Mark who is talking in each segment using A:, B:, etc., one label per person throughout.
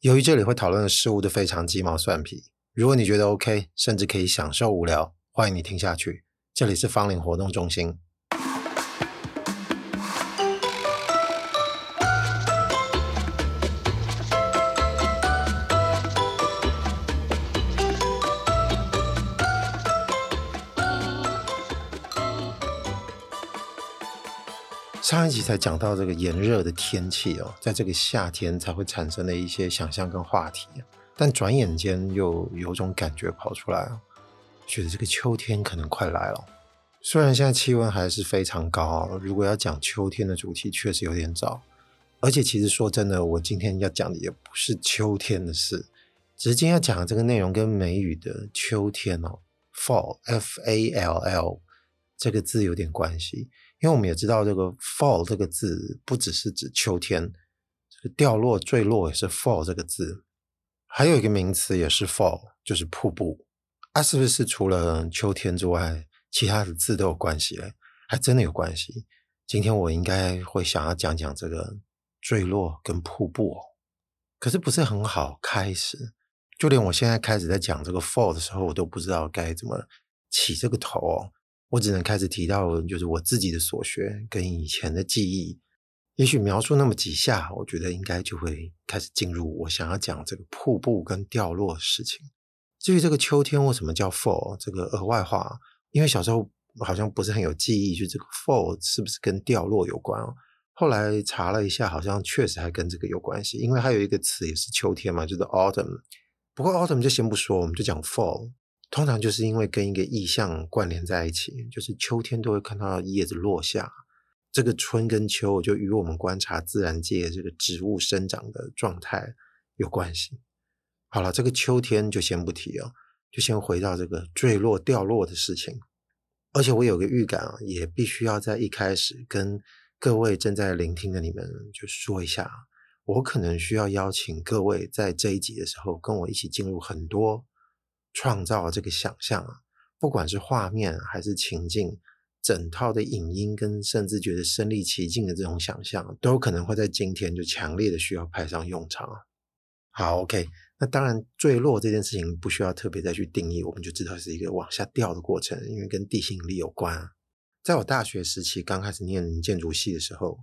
A: 由于这里会讨论的事物都非常鸡毛蒜皮，如果你觉得 OK，甚至可以享受无聊，欢迎你听下去。这里是芳龄活动中心。上一集才讲到这个炎热的天气哦，在这个夏天才会产生的一些想象跟话题，但转眼间又有种感觉跑出来哦，觉得这个秋天可能快来了。虽然现在气温还是非常高，如果要讲秋天的主题，确实有点早。而且其实说真的，我今天要讲的也不是秋天的事，只是今天要讲的这个内容跟美语的秋天哦，fall f a l l 这个字有点关系。因为我们也知道，这个 fall 这个字不只是指秋天，这个掉落、坠落也是 fall 这个字，还有一个名词也是 fall，就是瀑布。啊，是不是除了秋天之外，其他的字都有关系嘞？还真的有关系。今天我应该会想要讲讲这个坠落跟瀑布哦，可是不是很好开始。就连我现在开始在讲这个 fall 的时候，我都不知道该怎么起这个头哦。我只能开始提到，就是我自己的所学跟以前的记忆，也许描述那么几下，我觉得应该就会开始进入我想要讲这个瀑布跟掉落的事情。至于这个秋天为什么叫 fall，这个额外话，因为小时候好像不是很有记忆，就这个 fall 是不是跟掉落有关哦？后来查了一下，好像确实还跟这个有关系，因为还有一个词也是秋天嘛，就是 autumn。不过 autumn 就先不说，我们就讲 fall。通常就是因为跟一个意象关联在一起，就是秋天都会看到叶子落下，这个春跟秋就与我们观察自然界这个植物生长的状态有关系。好了，这个秋天就先不提哦，就先回到这个坠落掉落的事情。而且我有个预感啊，也必须要在一开始跟各位正在聆听的你们就说一下，我可能需要邀请各位在这一集的时候跟我一起进入很多。创造这个想象啊，不管是画面还是情境，整套的影音跟甚至觉得身临其境的这种想象，都可能会在今天就强烈的需要派上用场啊。好，OK，那当然坠落这件事情不需要特别再去定义，我们就知道是一个往下掉的过程，因为跟地心引力有关啊。在我大学时期刚开始念建筑系的时候，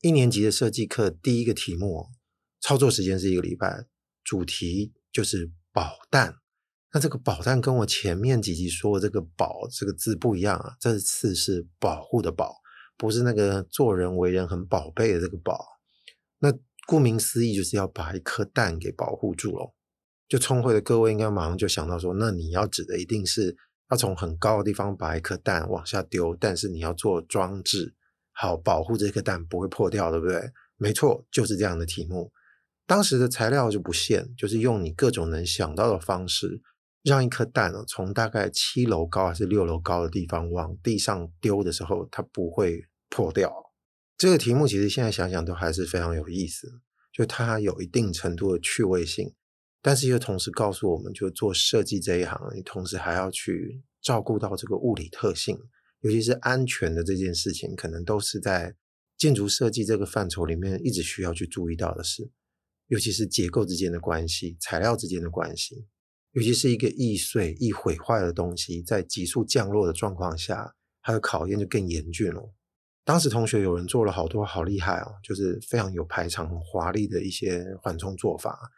A: 一年级的设计课第一个题目，操作时间是一个礼拜，主题就是保弹。那这个保蛋跟我前面几集说的这个“保”这个字不一样啊，这次是保护的“保”，不是那个做人为人很宝贝的这个“宝”。那顾名思义，就是要把一颗蛋给保护住喽。就聪慧的各位应该马上就想到说，那你要指的一定是要从很高的地方把一颗蛋往下丢，但是你要做装置，好保护这颗蛋不会破掉，对不对？没错，就是这样的题目。当时的材料就不限，就是用你各种能想到的方式。让一颗蛋哦，从大概七楼高还是六楼高的地方往地上丢的时候，它不会破掉。这个题目其实现在想想都还是非常有意思，就它有一定程度的趣味性，但是又同时告诉我们，就做设计这一行，你同时还要去照顾到这个物理特性，尤其是安全的这件事情，可能都是在建筑设计这个范畴里面一直需要去注意到的事，尤其是结构之间的关系、材料之间的关系。尤其是一个易碎易毁坏的东西，在急速降落的状况下，它的考验就更严峻了。当时同学有人做了好多好厉害哦，就是非常有排场、很华丽的一些缓冲做法。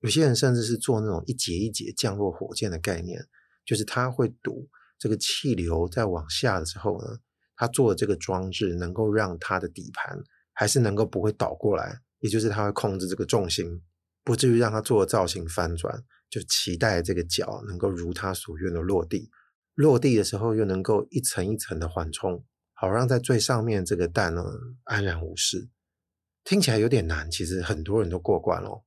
A: 有些人甚至是做那种一节一节降落火箭的概念，就是他会赌这个气流在往下的时候呢，他做的这个装置能够让他的底盘还是能够不会倒过来，也就是他会控制这个重心，不至于让他做的造型翻转。就期待这个脚能够如他所愿的落地，落地的时候又能够一层一层的缓冲，好让在最上面这个蛋呢安然无事。听起来有点难，其实很多人都过关了。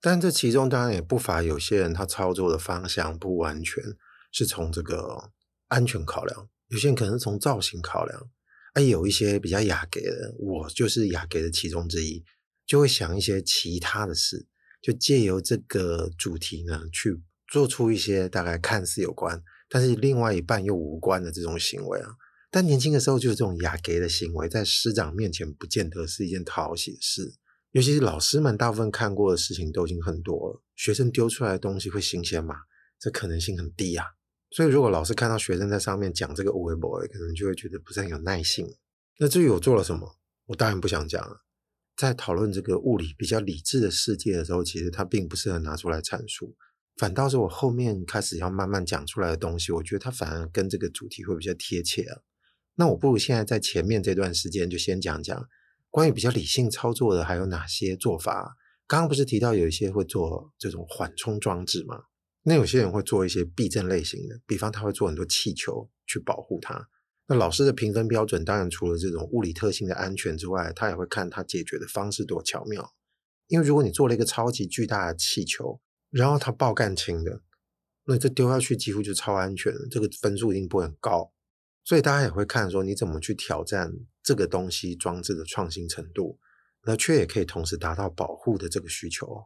A: 但这其中当然也不乏有些人他操作的方向不完全是从这个安全考量，有些人可能是从造型考量，而有一些比较雅给的，我就是雅给的其中之一，就会想一些其他的事。就借由这个主题呢，去做出一些大概看似有关，但是另外一半又无关的这种行为啊。但年轻的时候，就是这种雅给的行为，在师长面前不见得是一件讨喜的事。尤其是老师们大部分看过的事情都已经很多了，学生丢出来的东西会新鲜吗？这可能性很低啊。所以如果老师看到学生在上面讲这个无为 boy，可能就会觉得不是很有耐性。那至于我做了什么，我当然不想讲了。在讨论这个物理比较理智的世界的时候，其实它并不适合拿出来阐述，反倒是我后面开始要慢慢讲出来的东西，我觉得它反而跟这个主题会比较贴切啊。那我不如现在在前面这段时间就先讲讲。关于比较理性操作的还有哪些做法？刚刚不是提到有一些会做这种缓冲装置吗？那有些人会做一些避震类型的，比方他会做很多气球去保护它。那老师的评分标准当然除了这种物理特性的安全之外，他也会看他解决的方式多巧妙。因为如果你做了一个超级巨大的气球，然后它爆干轻的，那这丢下去几乎就超安全，这个分数一定不会很高。所以大家也会看说你怎么去挑战这个东西装置的创新程度，那却也可以同时达到保护的这个需求。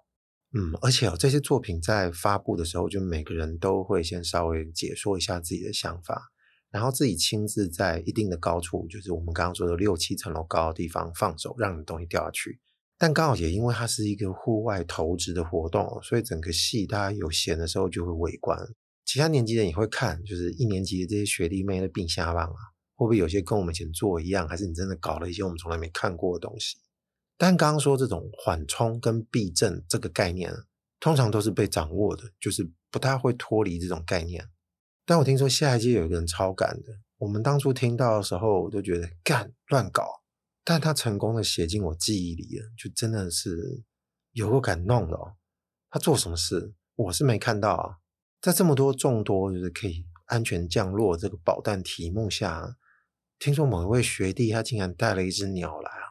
A: 嗯，而且哦，这些作品在发布的时候，就每个人都会先稍微解说一下自己的想法，然后自己亲自在一定的高处，就是我们刚刚说的六七层楼高的地方放手，让你东西掉下去。但刚好也因为它是一个户外投掷的活动，所以整个戏大家有闲的时候就会围观。其他年级的人也会看，就是一年级的这些学弟妹的并下棒啊，会不会有些跟我们以前做一样，还是你真的搞了一些我们从来没看过的东西？但刚刚说这种缓冲跟避震这个概念，通常都是被掌握的，就是不太会脱离这种概念。但我听说下一届有一个人超敢的，我们当初听到的时候，我都觉得干乱搞，但他成功的写进我记忆里了，就真的是有够敢弄的哦。他做什么事，我是没看到啊。在这么多众多就是可以安全降落这个保弹题目下，听说某一位学弟他竟然带了一只鸟来啊，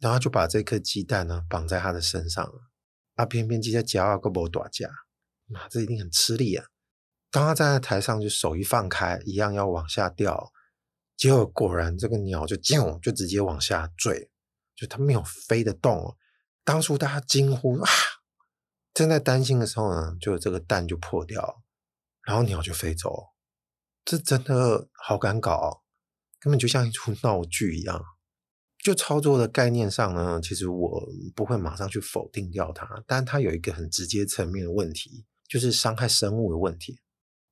A: 然后就把这颗鸡蛋呢绑在他的身上了，啊，偏偏鸡在脚啊个不打架，那这一定很吃力啊。当他站在台上，就手一放开，一样要往下掉，结果果然这个鸟就啾就直接往下坠，就它没有飞得动。当初大家惊呼啊！正在担心的时候呢，就这个蛋就破掉，然后鸟就飞走，这真的好敢搞，根本就像一出闹剧一样。就操作的概念上呢，其实我不会马上去否定掉它，但它有一个很直接层面的问题，就是伤害生物的问题，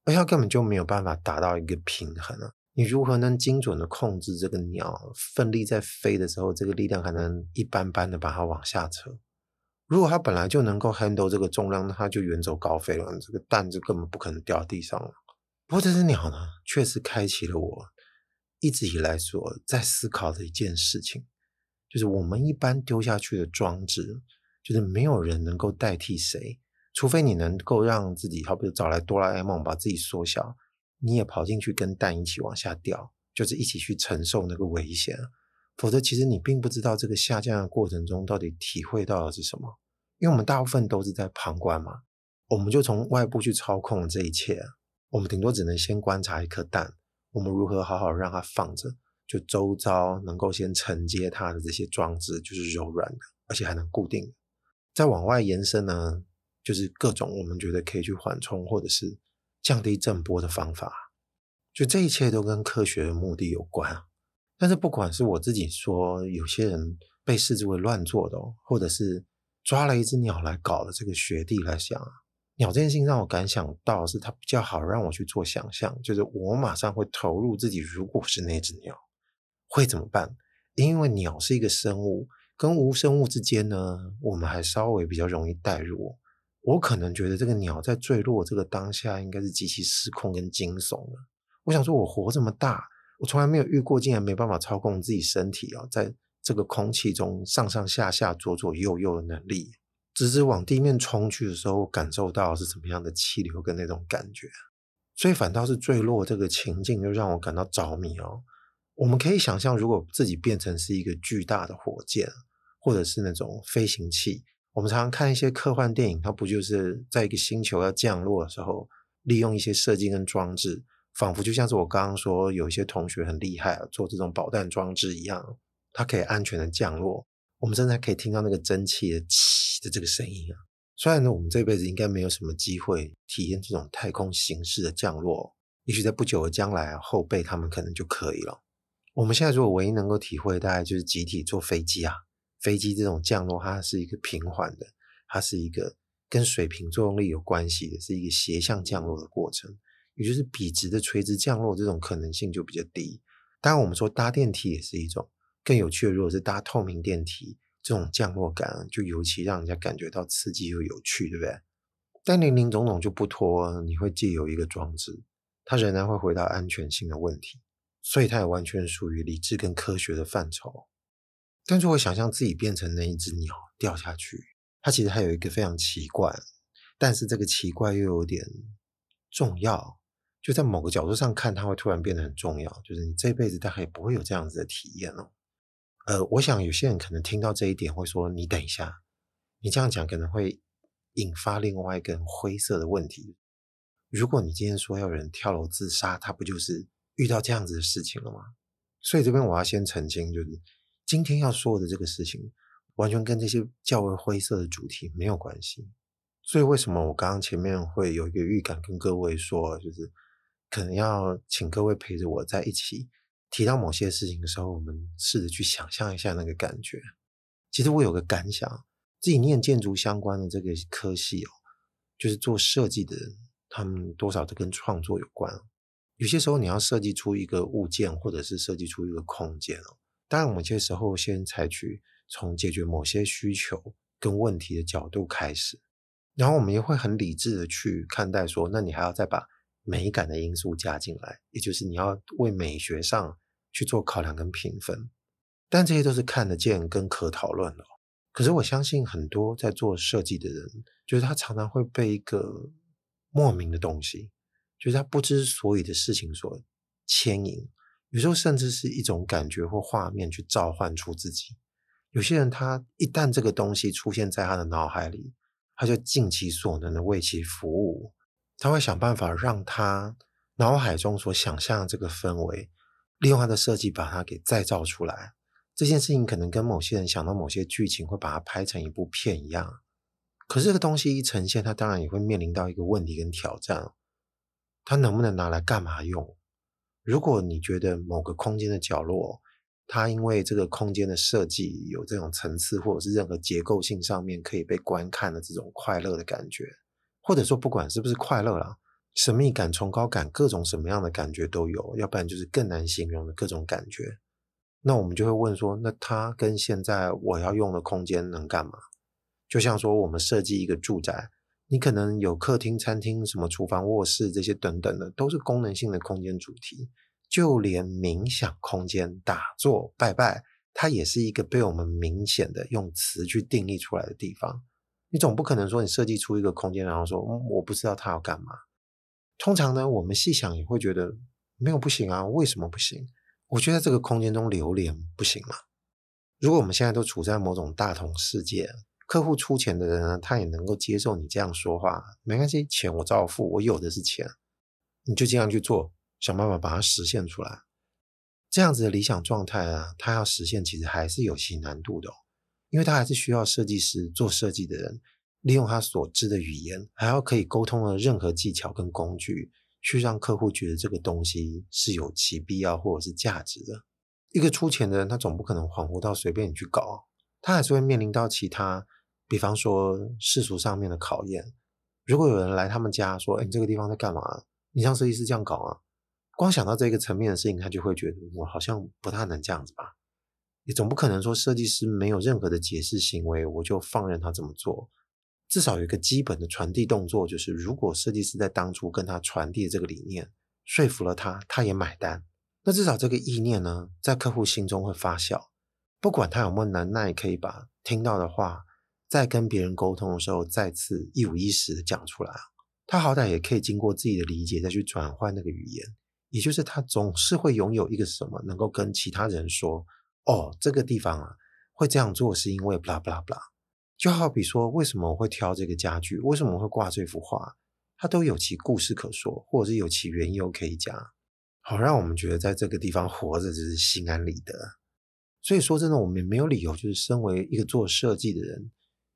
A: 而它根本就没有办法达到一个平衡啊。你如何能精准的控制这个鸟奋力在飞的时候，这个力量还能一般般的把它往下扯？如果它本来就能够 handle 这个重量，那它就远走高飞了，这个蛋就根本不可能掉地上了。不过这只鸟呢，确实开启了我一直以来所在思考的一件事情，就是我们一般丢下去的装置，就是没有人能够代替谁，除非你能够让自己，好比找来哆啦 A 梦把自己缩小，你也跑进去跟蛋一起往下掉，就是一起去承受那个危险。否则，其实你并不知道这个下降的过程中到底体会到的是什么。因为我们大部分都是在旁观嘛，我们就从外部去操控这一切，我们顶多只能先观察一颗蛋，我们如何好好让它放着，就周遭能够先承接它的这些装置就是柔软的，而且还能固定。再往外延伸呢，就是各种我们觉得可以去缓冲或者是降低震波的方法，就这一切都跟科学的目的有关。但是不管是我自己说，有些人被视之为乱做的，或者是。抓了一只鸟来搞的这个学弟来想啊，鸟这件事情让我感想到是它比较好让我去做想象，就是我马上会投入自己，如果是那只鸟会怎么办？因为鸟是一个生物，跟无生物之间呢，我们还稍微比较容易代入。我可能觉得这个鸟在坠落这个当下应该是极其失控跟惊悚的。我想说，我活这么大，我从来没有遇过竟然没办法操控自己身体啊，在。这个空气中上上下下、左左右右的能力，直直往地面冲去的时候，感受到是什么样的气流跟那种感觉，所以反倒是坠落这个情境就让我感到着迷哦。我们可以想象，如果自己变成是一个巨大的火箭，或者是那种飞行器，我们常常看一些科幻电影，它不就是在一个星球要降落的时候，利用一些设计跟装置，仿佛就像是我刚刚说有一些同学很厉害啊，做这种保弹装置一样。它可以安全的降落，我们现在可以听到那个蒸汽的“气”的这个声音啊。虽然呢，我们这辈子应该没有什么机会体验这种太空形式的降落，也许在不久的将来，后辈他们可能就可以了。我们现在如果唯一能够体会，大概就是集体坐飞机啊，飞机这种降落，它是一个平缓的，它是一个跟水平作用力有关系的，是一个斜向降落的过程，也就是笔直的垂直降落这种可能性就比较低。当然，我们说搭电梯也是一种更有趣的，如果是搭透明电梯，这种降落感就尤其让人家感觉到刺激又有趣，对不对？但林林总总就不脱，你会借由一个装置，它仍然会回到安全性的问题，所以它也完全属于理智跟科学的范畴。但是我想象自己变成那一只鸟掉下去，它其实还有一个非常奇怪，但是这个奇怪又有点重要，就在某个角度上看，它会突然变得很重要，就是你这辈子大概也不会有这样子的体验哦。呃，我想有些人可能听到这一点会说：“你等一下，你这样讲可能会。”引发另外一个灰色的问题。如果你今天说要有人跳楼自杀，他不就是遇到这样子的事情了吗？所以这边我要先澄清，就是今天要说的这个事情，完全跟这些较为灰色的主题没有关系。所以为什么我刚刚前面会有一个预感，跟各位说，就是可能要请各位陪着我在一起提到某些事情的时候，我们试着去想象一下那个感觉。其实我有个感想。自己念建筑相关的这个科系哦，就是做设计的人，他们多少都跟创作有关。有些时候你要设计出一个物件，或者是设计出一个空间哦。当然，我们有些时候先采取从解决某些需求跟问题的角度开始，然后我们也会很理智的去看待说，那你还要再把美感的因素加进来，也就是你要为美学上去做考量跟评分。但这些都是看得见跟可讨论的。可是我相信很多在做设计的人，就是他常常会被一个莫名的东西，就是他不知所以的事情所牵引，有时候甚至是一种感觉或画面去召唤出自己。有些人他一旦这个东西出现在他的脑海里，他就尽其所能的为其服务，他会想办法让他脑海中所想象的这个氛围，利用他的设计把它给再造出来。这件事情可能跟某些人想到某些剧情会把它拍成一部片一样，可是这个东西一呈现，它当然也会面临到一个问题跟挑战，它能不能拿来干嘛用？如果你觉得某个空间的角落，它因为这个空间的设计有这种层次，或者是任何结构性上面可以被观看的这种快乐的感觉，或者说不管是不是快乐啦，神秘感、崇高感，各种什么样的感觉都有，要不然就是更难形容的各种感觉。那我们就会问说，那它跟现在我要用的空间能干嘛？就像说，我们设计一个住宅，你可能有客厅、餐厅、什么厨房、卧室这些等等的，都是功能性的空间主题。就连冥想空间、打坐、拜拜，它也是一个被我们明显的用词去定义出来的地方。你总不可能说，你设计出一个空间，然后说，我不知道它要干嘛。通常呢，我们细想也会觉得没有不行啊，为什么不行？我觉得这个空间中流连不行吗？如果我们现在都处在某种大同世界，客户出钱的人呢，他也能够接受你这样说话，没关系，钱我照付，我有的是钱，你就这样去做，想办法把它实现出来。这样子的理想状态啊，它要实现其实还是有其难度的哦，因为它还是需要设计师做设计的人，利用他所知的语言，还要可以沟通的任何技巧跟工具。去让客户觉得这个东西是有其必要或者是价值的。一个出钱的人，他总不可能恍惚到随便你去搞，他还是会面临到其他，比方说世俗上面的考验。如果有人来他们家说：“哎，你这个地方在干嘛？你让设计师这样搞啊？”光想到这个层面的事情，他就会觉得我好像不太能这样子吧。你总不可能说设计师没有任何的解释行为，我就放任他这么做。至少有一个基本的传递动作，就是如果设计师在当初跟他传递这个理念说服了他，他也买单，那至少这个意念呢，在客户心中会发酵。不管他有没有能耐，可以把听到的话在跟别人沟通的时候再次一五一十的讲出来，他好歹也可以经过自己的理解再去转换那个语言，也就是他总是会拥有一个什么，能够跟其他人说：“哦，这个地方啊，会这样做是因为 blah blah blah。”就好比说，为什么我会挑这个家具？为什么会挂这幅画？它都有其故事可说，或者是有其缘由可以讲，好让我们觉得在这个地方活着就是心安理得。所以说真的，我们也没有理由，就是身为一个做设计的人，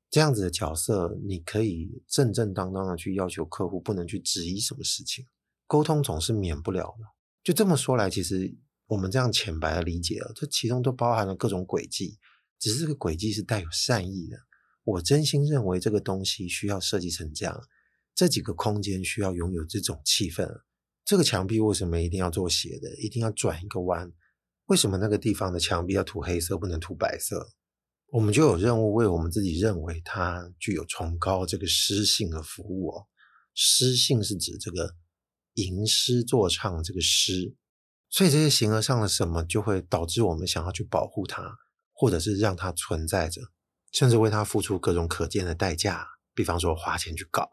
A: 这样子的角色，你可以正正当当的去要求客户不能去质疑什么事情，沟通总是免不了的。就这么说来，其实我们这样浅白的理解了，这其中都包含了各种轨迹。只是这个轨迹是带有善意的。我真心认为这个东西需要设计成这样，这几个空间需要拥有这种气氛。这个墙壁为什么一定要做斜的？一定要转一个弯？为什么那个地方的墙壁要涂黑色，不能涂白色？我们就有任务为我们自己认为它具有崇高这个诗性的服务哦。诗性是指这个吟诗作唱这个诗，所以这些形而上的什么就会导致我们想要去保护它，或者是让它存在着。甚至为它付出各种可见的代价，比方说花钱去搞。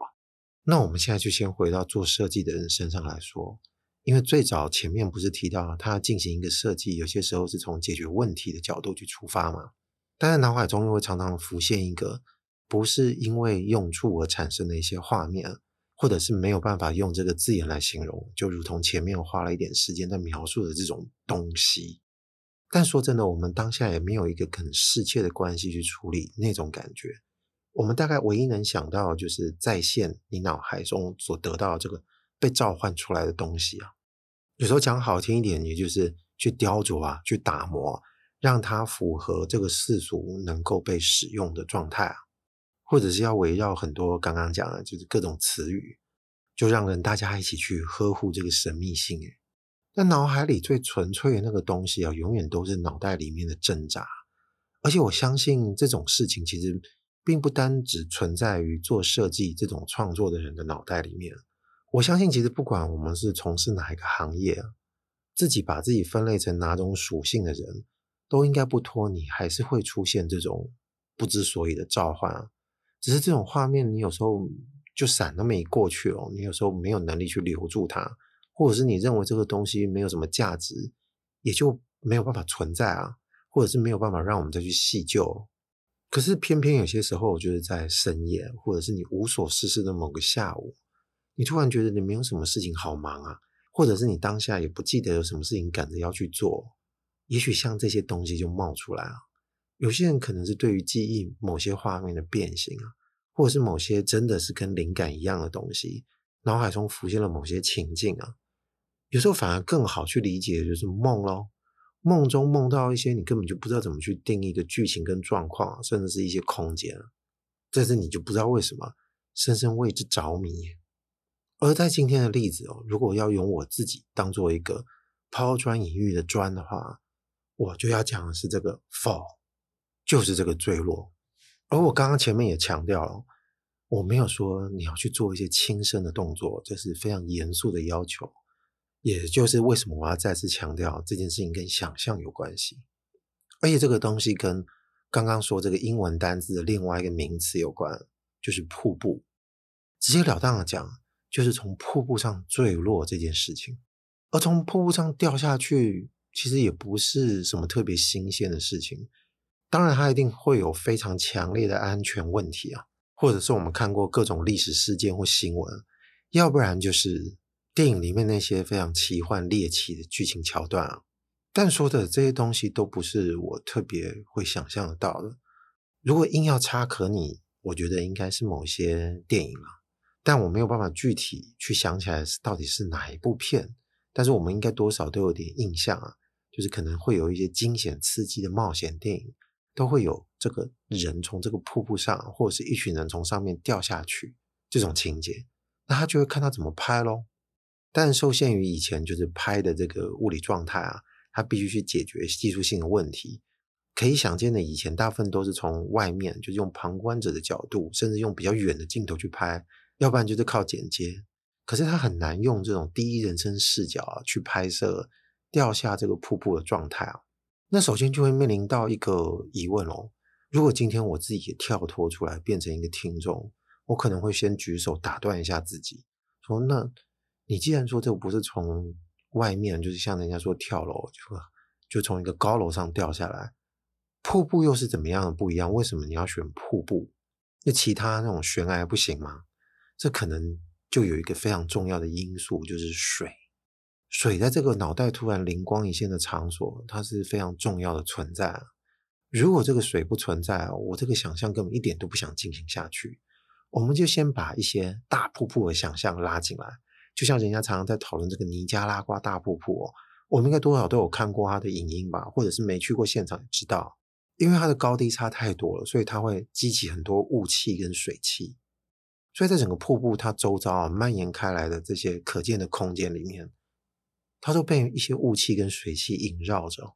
A: 那我们现在就先回到做设计的人身上来说，因为最早前面不是提到他进行一个设计，有些时候是从解决问题的角度去出发嘛？但是脑海中又会常常浮现一个不是因为用处而产生的一些画面，或者是没有办法用这个字眼来形容，就如同前面花了一点时间在描述的这种东西。但说真的，我们当下也没有一个很适切的关系去处理那种感觉。我们大概唯一能想到就是再现你脑海中所得到的这个被召唤出来的东西啊。有时候讲好听一点，也就是去雕琢啊，去打磨，让它符合这个世俗能够被使用的状态啊。或者是要围绕很多刚刚讲的，就是各种词语，就让人大家一起去呵护这个神秘性。那脑海里最纯粹的那个东西啊，永远都是脑袋里面的挣扎。而且我相信这种事情其实并不单只存在于做设计这种创作的人的脑袋里面。我相信，其实不管我们是从事哪一个行业啊，自己把自己分类成哪种属性的人，都应该不脱你还是会出现这种不知所以的召唤啊。只是这种画面，你有时候就闪那么一过去哦，你有时候没有能力去留住它。或者是你认为这个东西没有什么价值，也就没有办法存在啊，或者是没有办法让我们再去细究。可是偏偏有些时候，就是在深夜，或者是你无所事事的某个下午，你突然觉得你没有什么事情好忙啊，或者是你当下也不记得有什么事情赶着要去做，也许像这些东西就冒出来啊。有些人可能是对于记忆某些画面的变形啊，或者是某些真的是跟灵感一样的东西，脑海中浮现了某些情境啊。有时候反而更好去理解就是梦咯，梦中梦到一些你根本就不知道怎么去定义的剧情跟状况，甚至是一些空间，这是你就不知道为什么深深为之着迷。而在今天的例子哦，如果要用我自己当做一个抛砖引玉的砖的话，我就要讲的是这个 fall，就是这个坠落。而我刚刚前面也强调了，我没有说你要去做一些轻声的动作，这是非常严肃的要求。也就是为什么我要再次强调这件事情跟想象有关系，而且这个东西跟刚刚说这个英文单字的另外一个名词有关，就是瀑布。直截了当的讲，就是从瀑布上坠落这件事情。而从瀑布上掉下去，其实也不是什么特别新鲜的事情。当然，它一定会有非常强烈的安全问题啊，或者是我们看过各种历史事件或新闻，要不然就是。电影里面那些非常奇幻猎奇的剧情桥段啊，但说的这些东西都不是我特别会想象得到的。如果硬要插可你，我觉得应该是某些电影啊，但我没有办法具体去想起来到底是哪一部片。但是我们应该多少都有点印象啊，就是可能会有一些惊险刺激的冒险电影，都会有这个人从这个瀑布上，或者是一群人从上面掉下去这种情节，那他就会看他怎么拍咯。但受限于以前就是拍的这个物理状态啊，他必须去解决技术性的问题。可以想见的，以前大部分都是从外面，就是用旁观者的角度，甚至用比较远的镜头去拍，要不然就是靠剪接。可是他很难用这种第一人称视角啊，去拍摄掉下这个瀑布的状态啊。那首先就会面临到一个疑问哦：如果今天我自己也跳脱出来变成一个听众，我可能会先举手打断一下自己，说那。你既然说这不是从外面，就是像人家说跳楼，就就从一个高楼上掉下来，瀑布又是怎么样的不一样？为什么你要选瀑布？那其他那种悬崖不行吗？这可能就有一个非常重要的因素，就是水。水在这个脑袋突然灵光一现的场所，它是非常重要的存在。如果这个水不存在，我这个想象根本一点都不想进行下去。我们就先把一些大瀑布的想象拉进来。就像人家常常在讨论这个尼加拉瓜大瀑布哦，我们应该多少都有看过它的影音吧，或者是没去过现场也知道，因为它的高低差太多了，所以它会激起很多雾气跟水汽。所以在整个瀑布它周遭啊蔓延开来的这些可见的空间里面，它都被一些雾气跟水汽萦绕着。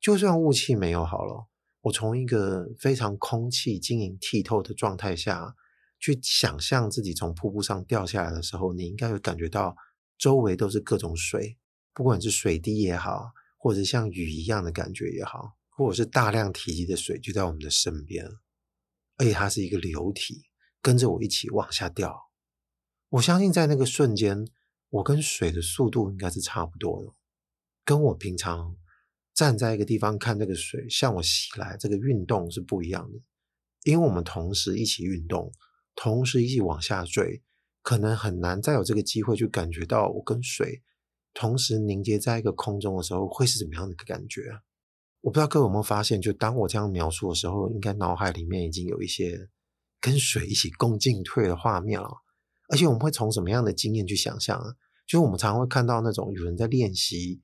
A: 就算雾气没有好了，我从一个非常空气晶莹剔透的状态下去想象自己从瀑布上掉下来的时候，你应该会感觉到周围都是各种水，不管是水滴也好，或者像雨一样的感觉也好。或者是大量体积的水就在我们的身边，而且它是一个流体，跟着我一起往下掉。我相信在那个瞬间，我跟水的速度应该是差不多的，跟我平常站在一个地方看这个水向我袭来这个运动是不一样的。因为我们同时一起运动，同时一起往下坠，可能很难再有这个机会去感觉到我跟水同时凝结在一个空中的时候会是怎么样的一个感觉。我不知道各位有没有发现，就当我这样描述的时候，应该脑海里面已经有一些跟水一起共进退的画面了。而且我们会从什么样的经验去想象啊？就是我们常常会看到那种有人在练习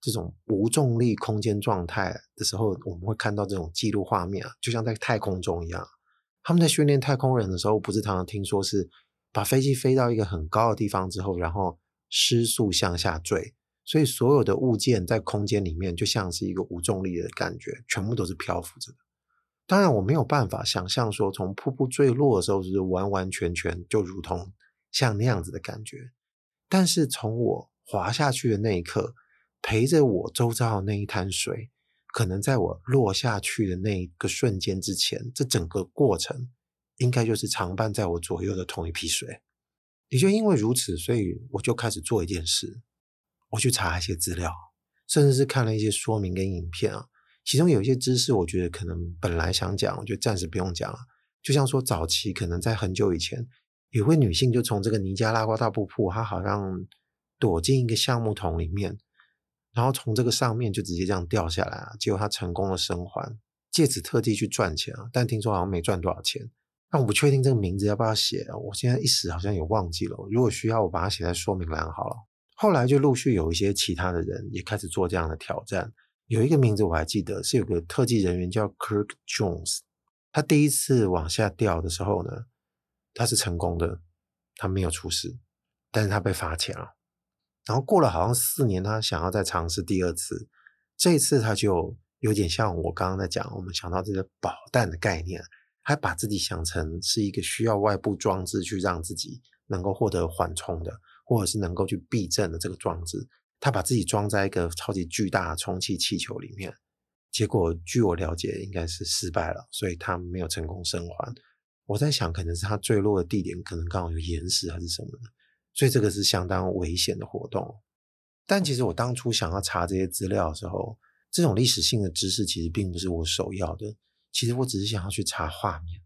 A: 这种无重力空间状态的时候，我们会看到这种记录画面啊，就像在太空中一样。他们在训练太空人的时候，不是常常听说是把飞机飞到一个很高的地方之后，然后失速向下坠。所以所有的物件在空间里面就像是一个无重力的感觉，全部都是漂浮着的。当然，我没有办法想象说从瀑布坠落的时候是完完全全就如同像那样子的感觉。但是从我滑下去的那一刻，陪着我周遭的那一滩水，可能在我落下去的那一个瞬间之前，这整个过程应该就是常伴在我左右的同一批水。也就因为如此，所以我就开始做一件事。我去查一些资料，甚至是看了一些说明跟影片啊。其中有一些知识，我觉得可能本来想讲，我就暂时不用讲了。就像说，早期可能在很久以前，有位女性就从这个尼加拉瓜大瀑布，她好像躲进一个橡木桶里面，然后从这个上面就直接这样掉下来啊。结果她成功的生还，借此特地去赚钱啊。但听说好像没赚多少钱。但我不确定这个名字要不要写，我现在一时好像也忘记了。如果需要，我把它写在说明栏好了。后来就陆续有一些其他的人也开始做这样的挑战。有一个名字我还记得，是有个特技人员叫 Kirk Jones。他第一次往下掉的时候呢，他是成功的，他没有出事，但是他被罚钱了。然后过了好像四年，他想要再尝试第二次，这一次他就有点像我刚刚在讲，我们想到这个保弹的概念，还把自己想成是一个需要外部装置去让自己能够获得缓冲的。或者是能够去避震的这个装置，他把自己装在一个超级巨大的充气气球里面，结果据我了解应该是失败了，所以他没有成功生还。我在想，可能是他坠落的地点可能刚好有岩石还是什么的，所以这个是相当危险的活动。但其实我当初想要查这些资料的时候，这种历史性的知识其实并不是我首要的，其实我只是想要去查画面。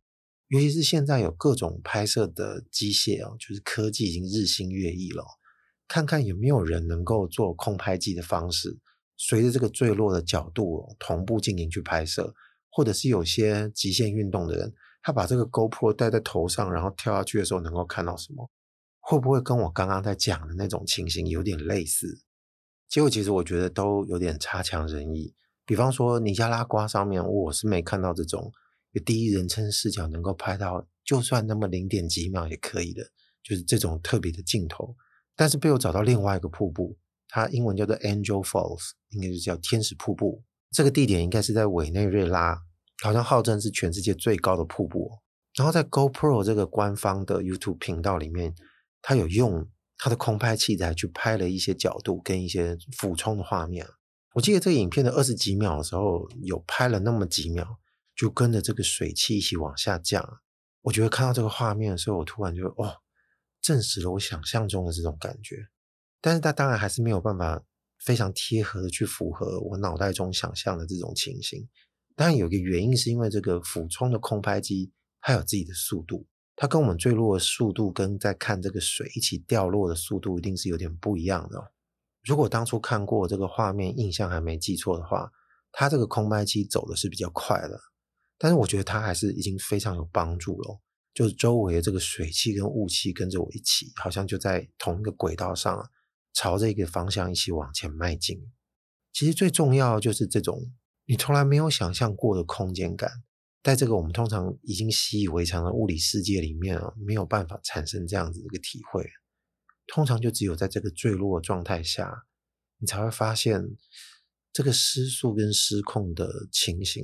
A: 尤其是现在有各种拍摄的机械哦，就是科技已经日新月异了。看看有没有人能够做空拍机的方式，随着这个坠落的角度同步进行去拍摄，或者是有些极限运动的人，他把这个 GoPro 戴在头上，然后跳下去的时候能够看到什么？会不会跟我刚刚在讲的那种情形有点类似？结果其实我觉得都有点差强人意。比方说尼加拉瓜上面，我是没看到这种。第一人称视角能够拍到，就算那么零点几秒也可以的，就是这种特别的镜头。但是被我找到另外一个瀑布，它英文叫做 Angel Falls，应该就叫天使瀑布。这个地点应该是在委内瑞拉，好像号称是全世界最高的瀑布。然后在 GoPro 这个官方的 YouTube 频道里面，它有用它的空拍器材去拍了一些角度跟一些俯冲的画面。我记得这个影片的二十几秒的时候，有拍了那么几秒。就跟着这个水汽一起往下降，我觉得看到这个画面的时候，我突然就哦，证实了我想象中的这种感觉。但是它当然还是没有办法非常贴合的去符合我脑袋中想象的这种情形。当然有一个原因是因为这个俯冲的空拍机它有自己的速度，它跟我们坠落的速度跟在看这个水一起掉落的速度一定是有点不一样的。如果当初看过这个画面，印象还没记错的话，它这个空拍机走的是比较快的。但是我觉得它还是已经非常有帮助了，就是周围的这个水汽跟雾气跟着我一起，好像就在同一个轨道上，朝着一个方向一起往前迈进。其实最重要就是这种你从来没有想象过的空间感，在这个我们通常已经习以为常的物理世界里面啊，没有办法产生这样子的一个体会。通常就只有在这个坠落状态下，你才会发现这个失速跟失控的情形，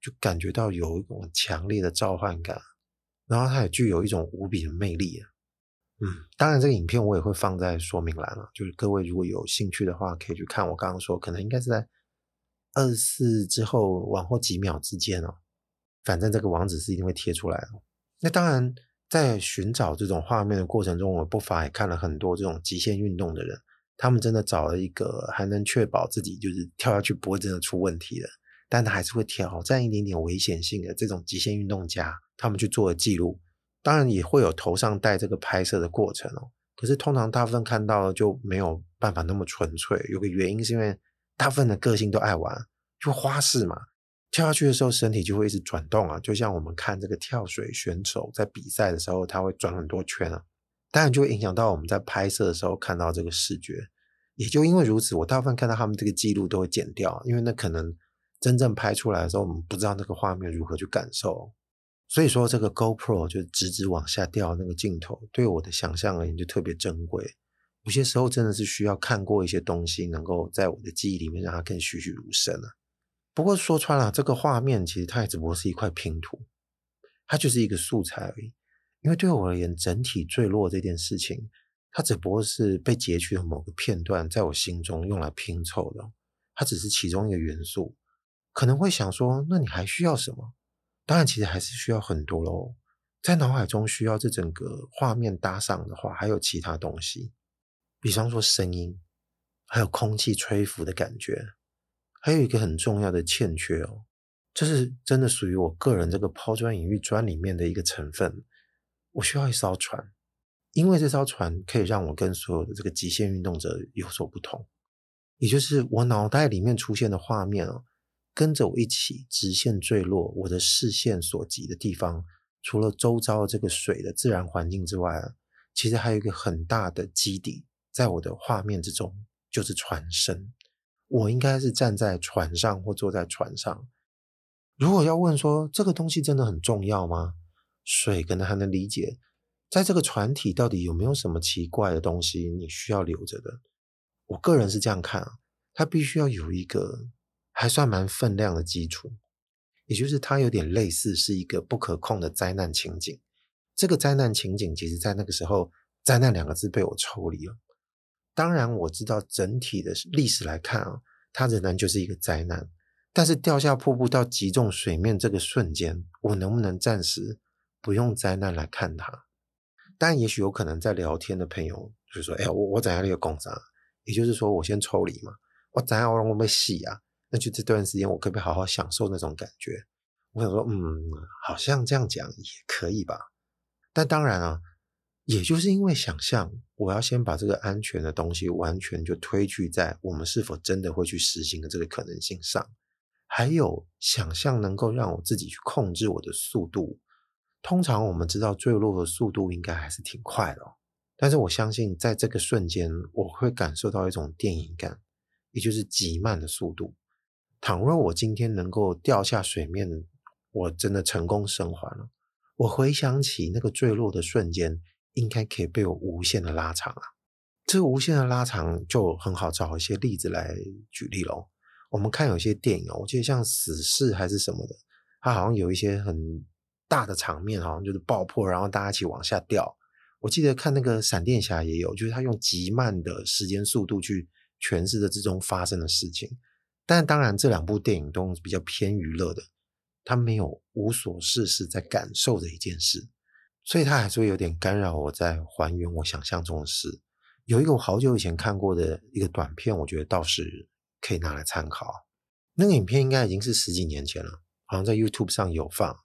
A: 就感觉到有一种强烈的召唤感，然后它也具有一种无比的魅力啊。嗯，当然这个影片我也会放在说明栏了，就是各位如果有兴趣的话，可以去看我刚刚说，可能应该是在二十四之后往后几秒之间哦，反正这个网址是一定会贴出来的。那当然。在寻找这种画面的过程中，我不乏也看了很多这种极限运动的人，他们真的找了一个还能确保自己就是跳下去不会真的出问题的，但他还是会挑战一点点危险性的这种极限运动家，他们去做了记录，当然也会有头上戴这个拍摄的过程哦。可是通常大部分看到的就没有办法那么纯粹，有个原因是因为大部分的个性都爱玩，就花式嘛。跳下去的时候，身体就会一直转动啊，就像我们看这个跳水选手在比赛的时候，他会转很多圈啊，当然就会影响到我们在拍摄的时候看到这个视觉。也就因为如此，我大部分看到他们这个记录都会剪掉，因为那可能真正拍出来的时候，我们不知道那个画面如何去感受。所以说，这个 GoPro 就直直往下掉那个镜头，对我的想象而言就特别珍贵。有些时候真的是需要看过一些东西，能够在我的记忆里面让它更栩栩如生啊。不过说穿了，这个画面其实它也只不过是一块拼图，它就是一个素材而已。因为对我而言，整体坠落这件事情，它只不过是被截取的某个片段，在我心中用来拼凑的，它只是其中一个元素。可能会想说，那你还需要什么？当然，其实还是需要很多喽。在脑海中需要这整个画面搭上的话，还有其他东西，比方说声音，还有空气吹拂的感觉。还有一个很重要的欠缺哦，这是真的属于我个人这个抛砖引玉砖里面的一个成分。我需要一艘船，因为这艘船可以让我跟所有的这个极限运动者有所不同，也就是我脑袋里面出现的画面哦，跟着我一起直线坠落，我的视线所及的地方，除了周遭的这个水的自然环境之外啊，其实还有一个很大的基底，在我的画面之中，就是船身。我应该是站在船上或坐在船上。如果要问说这个东西真的很重要吗？水可能还能理解，在这个船体到底有没有什么奇怪的东西你需要留着的？我个人是这样看啊，它必须要有一个还算蛮分量的基础，也就是它有点类似是一个不可控的灾难情景。这个灾难情景其实在那个时候，灾难两个字被我抽离了。当然，我知道整体的历史来看啊，它仍然就是一个灾难。但是掉下瀑布到击中水面这个瞬间，我能不能暂时不用灾难来看它？但也许有可能在聊天的朋友就说：“哎，我我怎样那个工伤？”也就是说，我先抽离嘛，我怎样我让我被洗啊？那就这段时间我可不可以好好享受那种感觉？我想说，嗯，好像这样讲也可以吧。但当然啊。也就是因为想象，我要先把这个安全的东西完全就推拒在我们是否真的会去实行的这个可能性上，还有想象能够让我自己去控制我的速度。通常我们知道坠落的速度应该还是挺快的，但是我相信在这个瞬间，我会感受到一种电影感，也就是极慢的速度。倘若我今天能够掉下水面，我真的成功生还了。我回想起那个坠落的瞬间。应该可以被我无限的拉长啊！这个无限的拉长就很好找一些例子来举例喽。我们看有些电影，我记得像《死侍》还是什么的，它好像有一些很大的场面，好像就是爆破，然后大家一起往下掉。我记得看那个《闪电侠》也有，就是他用极慢的时间速度去诠释着之中发生的事情。但当然，这两部电影都比较偏娱乐的，它没有无所事事在感受的一件事。所以它还是会有点干扰我在还原我想象中的事。有一个我好久以前看过的一个短片，我觉得倒是可以拿来参考。那个影片应该已经是十几年前了，好像在 YouTube 上有放。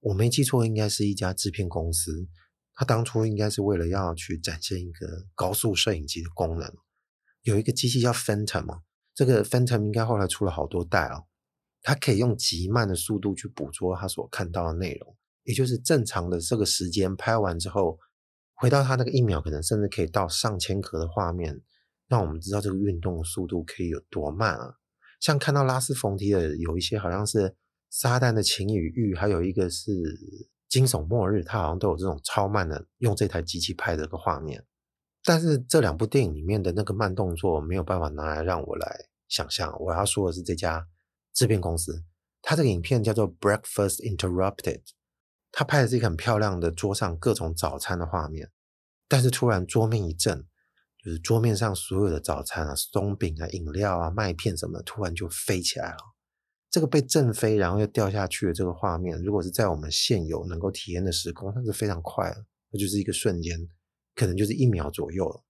A: 我没记错，应该是一家制片公司，它当初应该是为了要去展现一个高速摄影机的功能。有一个机器叫 Phantom 嘛，这个 Phantom 应该后来出了好多代哦，它可以用极慢的速度去捕捉它所看到的内容。也就是正常的这个时间拍完之后，回到它那个一秒，可能甚至可以到上千格的画面，让我们知道这个运动的速度可以有多慢啊！像看到拉斯冯提尔有一些好像是撒旦的情与欲，还有一个是惊悚末日，他好像都有这种超慢的用这台机器拍的个画面。但是这两部电影里面的那个慢动作没有办法拿来让我来想象。我要说的是这家制片公司，它这个影片叫做《Breakfast Interrupted》，他拍的是一个很漂亮的桌上各种早餐的画面，但是突然桌面一震。就是桌面上所有的早餐啊、松饼啊、饮料啊、麦片什么的，突然就飞起来了。这个被震飞，然后又掉下去的这个画面，如果是在我们现有能够体验的时空，它是非常快的，那就是一个瞬间，可能就是一秒左右了。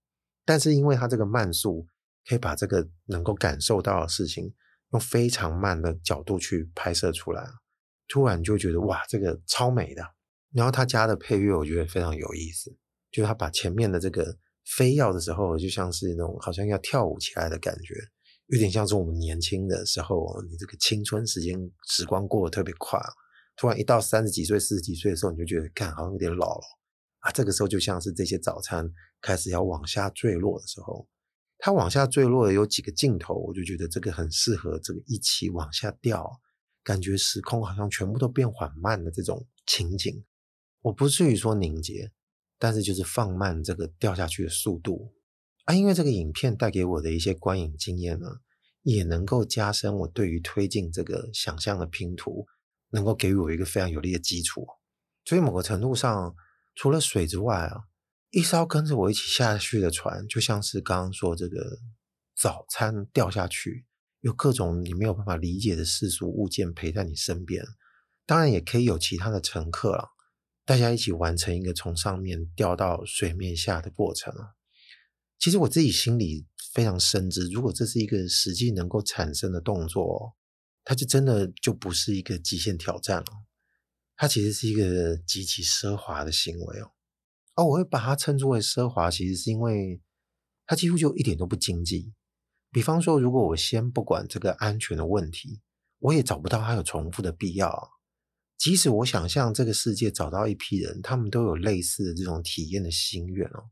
A: 但是因为它这个慢速，可以把这个能够感受到的事情，用非常慢的角度去拍摄出来，突然就觉得哇，这个超美的。然后他加的配乐，我觉得非常有意思，就是他把前面的这个。飞要的时候，就像是那种好像要跳舞起来的感觉，有点像是我们年轻的时候，你这个青春时间时光过得特别快，突然一到三十几岁、四十几岁的时候，你就觉得，看好像有点老了啊。这个时候就像是这些早餐开始要往下坠落的时候，它往下坠落的有几个镜头，我就觉得这个很适合这个一起往下掉，感觉时空好像全部都变缓慢的这种情景。我不至于说凝结。但是就是放慢这个掉下去的速度啊，因为这个影片带给我的一些观影经验呢，也能够加深我对于推进这个想象的拼图，能够给予我一个非常有力的基础。所以某个程度上，除了水之外啊，一艘跟着我一起下去的船，就像是刚刚说这个早餐掉下去，有各种你没有办法理解的世俗物件陪在你身边，当然也可以有其他的乘客了。大家一起完成一个从上面掉到水面下的过程啊！其实我自己心里非常深知，如果这是一个实际能够产生的动作，它就真的就不是一个极限挑战了，它其实是一个极其奢华的行为哦。而我会把它称之为奢华，其实是因为它几乎就一点都不经济。比方说，如果我先不管这个安全的问题，我也找不到它有重复的必要。即使我想象这个世界找到一批人，他们都有类似的这种体验的心愿哦，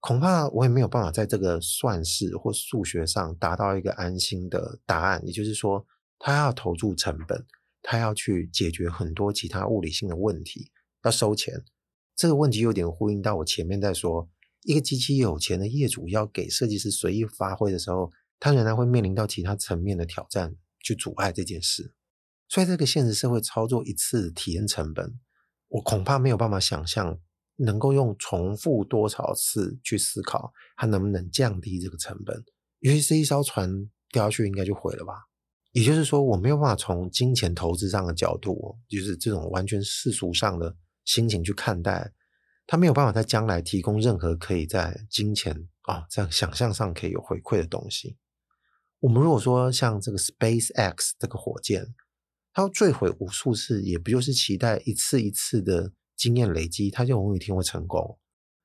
A: 恐怕我也没有办法在这个算式或数学上达到一个安心的答案。也就是说，他要投注成本，他要去解决很多其他物理性的问题，要收钱。这个问题有点呼应到我前面在说，一个极其有钱的业主要给设计师随意发挥的时候，他仍然会面临到其他层面的挑战，去阻碍这件事。所以，这个现实社会操作一次体验成本，我恐怕没有办法想象能够用重复多少次去思考，它能不能降低这个成本。尤其是一艘船掉下去，应该就毁了吧？也就是说，我没有办法从金钱投资上的角度，就是这种完全世俗上的心情去看待，他没有办法在将来提供任何可以在金钱啊、哦、这样想象上可以有回馈的东西。我们如果说像这个 SpaceX 这个火箭，它要坠毁无数次，也不就是期待一次一次的经验累积，它就有一天会成功。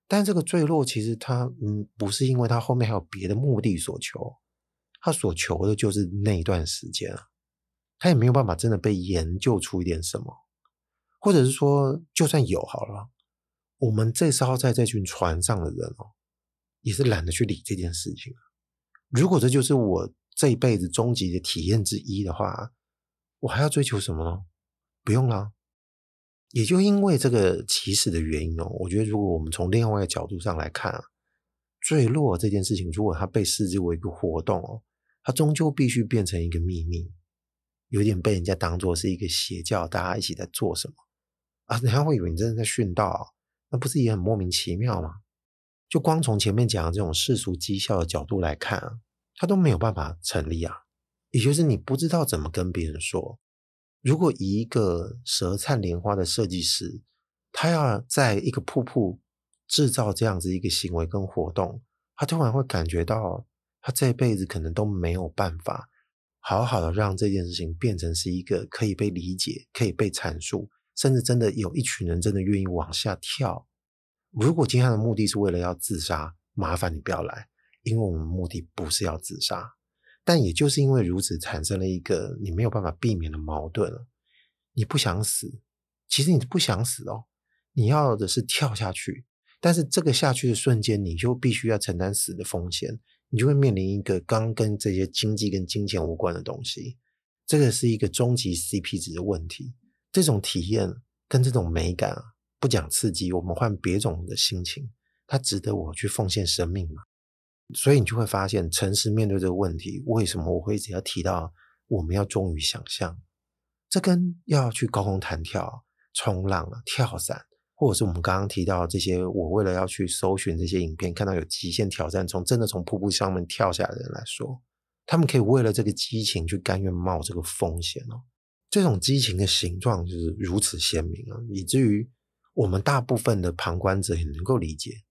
A: 但这个坠落其实它嗯不是因为它后面还有别的目的所求，它所求的就是那一段时间啊，它也没有办法真的被研究出一点什么，或者是说就算有好了，我们这时候在这群船上的人哦，也是懒得去理这件事情。如果这就是我这一辈子终极的体验之一的话。我还要追求什么呢？不用了。也就因为这个起始的原因哦，我觉得如果我们从另外一个角度上来看啊，坠落这件事情，如果它被视之为一个活动哦，它终究必须变成一个秘密，有点被人家当做是一个邪教，大家一起在做什么啊？人家会以为你真的在殉道，那不是也很莫名其妙吗？就光从前面讲的这种世俗绩效的角度来看啊，它都没有办法成立啊。也就是你不知道怎么跟别人说。如果一个舌灿莲花的设计师，他要在一个瀑布制造这样子一个行为跟活动，他突然会感觉到，他这辈子可能都没有办法好好的让这件事情变成是一个可以被理解、可以被阐述，甚至真的有一群人真的愿意往下跳。如果今天的目的是为了要自杀，麻烦你不要来，因为我们目的不是要自杀。但也就是因为如此，产生了一个你没有办法避免的矛盾了。你不想死，其实你不想死哦，你要的是跳下去。但是这个下去的瞬间，你就必须要承担死的风险，你就会面临一个刚跟这些经济跟金钱无关的东西，这个是一个终极 CP 值的问题。这种体验跟这种美感啊，不讲刺激，我们换别种的心情，它值得我去奉献生命吗？所以你就会发现，诚实面对这个问题，为什么我会一直要提到我们要忠于想象？这跟要去高空弹跳、冲浪、跳伞，或者是我们刚刚提到这些，我为了要去搜寻这些影片，看到有极限挑战，从真的从瀑布上面跳下来的人来说，他们可以为了这个激情去甘愿冒这个风险哦。这种激情的形状就是如此鲜明啊，以至于我们大部分的旁观者也能够理解。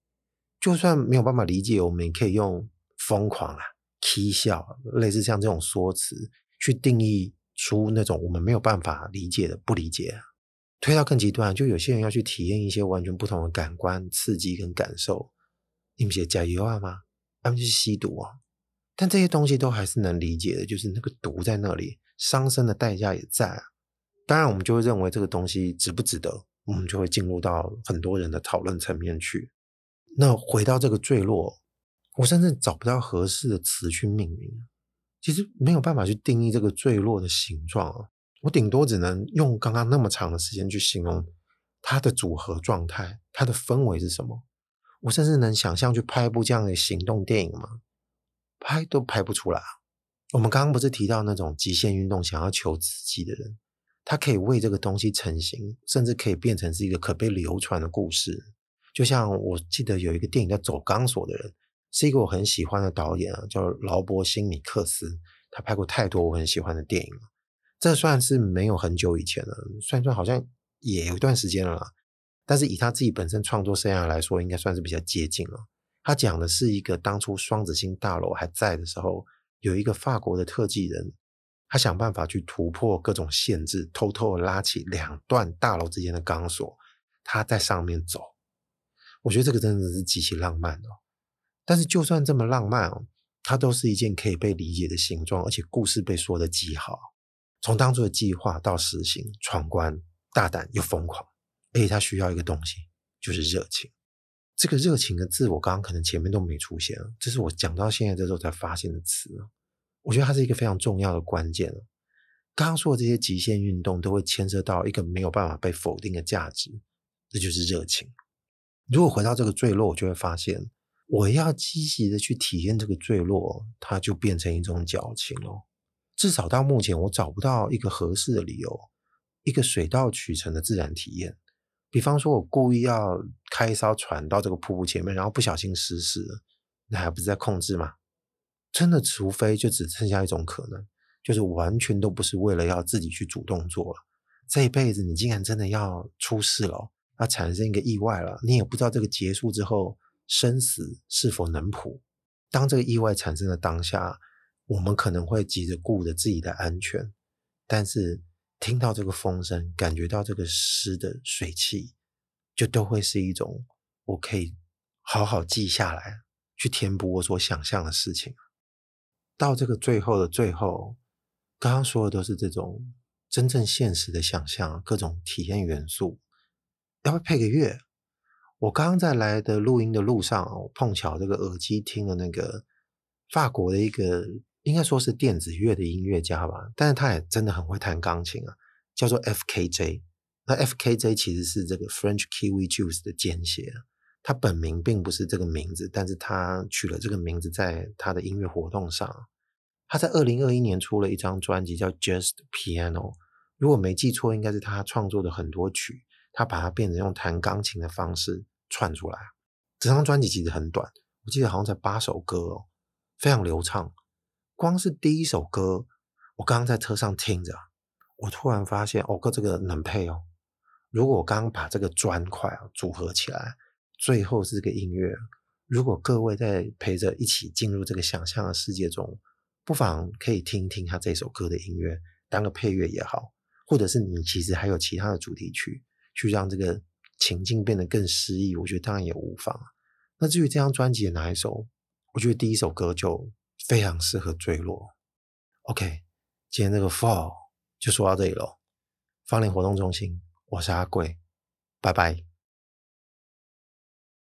A: 就算没有办法理解，我们也可以用疯狂啊、嬉笑，类似像这种说辞去定义。出那种我们没有办法理解的不理解啊，推到更极端，就有些人要去体验一些完全不同的感官刺激跟感受，你们写加油啊吗？他们就是吸毒啊，但这些东西都还是能理解的，就是那个毒在那里，伤身的代价也在啊。当然，我们就会认为这个东西值不值得，我们就会进入到很多人的讨论层面去。那回到这个坠落，我甚至找不到合适的词去命名。其实没有办法去定义这个坠落的形状啊，我顶多只能用刚刚那么长的时间去形容它的组合状态，它的氛围是什么。我甚至能想象去拍一部这样的行动电影吗？拍都拍不出来。我们刚刚不是提到那种极限运动想要求刺激的人，他可以为这个东西成型，甚至可以变成是一个可被流传的故事。就像我记得有一个电影叫《走钢索的人》。是一个我很喜欢的导演啊，叫劳勃·辛米克斯，他拍过太多我很喜欢的电影了。这算是没有很久以前了，算算好像也有一段时间了啦。但是以他自己本身创作生涯来说，应该算是比较接近了。他讲的是一个当初双子星大楼还在的时候，有一个法国的特技人，他想办法去突破各种限制，偷偷拉起两段大楼之间的钢索，他在上面走。我觉得这个真的是极其浪漫的。但是，就算这么浪漫哦，它都是一件可以被理解的形状，而且故事被说得极好。从当初的计划到实行，闯关、大胆又疯狂，而且它需要一个东西，就是热情。这个热情的字，我刚刚可能前面都没出现，这是我讲到现在这时候才发现的词。我觉得它是一个非常重要的关键。刚刚说的这些极限运动，都会牵涉到一个没有办法被否定的价值，这就是热情。如果回到这个坠落，我就会发现。我要积极的去体验这个坠落，它就变成一种矫情了。至少到目前，我找不到一个合适的理由，一个水到渠成的自然体验。比方说，我故意要开一艘船到这个瀑布前面，然后不小心失事了，那还不是在控制吗？真的，除非就只剩下一种可能，就是完全都不是为了要自己去主动做了。这一辈子，你竟然真的要出事了，要产生一个意外了，你也不知道这个结束之后。生死是否能谱？当这个意外产生的当下，我们可能会急着顾着自己的安全，但是听到这个风声，感觉到这个湿的水汽，就都会是一种我可以好好记下来，去填补我所想象的事情。到这个最后的最后，刚刚说的都是这种真正现实的想象，各种体验元素，要不要配个乐？我刚刚在来的录音的路上，我碰巧这个耳机听了那个法国的一个应该说是电子乐的音乐家吧，但是他也真的很会弹钢琴啊，叫做 FKJ。那 FKJ 其实是这个 French Kiwi Juice 的简写，他本名并不是这个名字，但是他取了这个名字在他的音乐活动上。他在二零二一年出了一张专辑叫 Just Piano，如果没记错，应该是他创作的很多曲，他把它变成用弹钢琴的方式。串出来，这张专辑其实很短，我记得好像才八首歌哦，非常流畅。光是第一首歌，我刚刚在车上听着，我突然发现，哦哥这个能配哦。如果我刚刚把这个砖块啊组合起来，最后是这个音乐。如果各位在陪着一起进入这个想象的世界中，不妨可以听听他这首歌的音乐，当个配乐也好，或者是你其实还有其他的主题曲，去让这个。情境变得更诗意，我觉得当然也无妨。那至于这张专辑的哪一首，我觉得第一首歌就非常适合坠落。OK，今天这个 Fall 就说到这里喽。芳龄活动中心，我是阿贵，拜拜。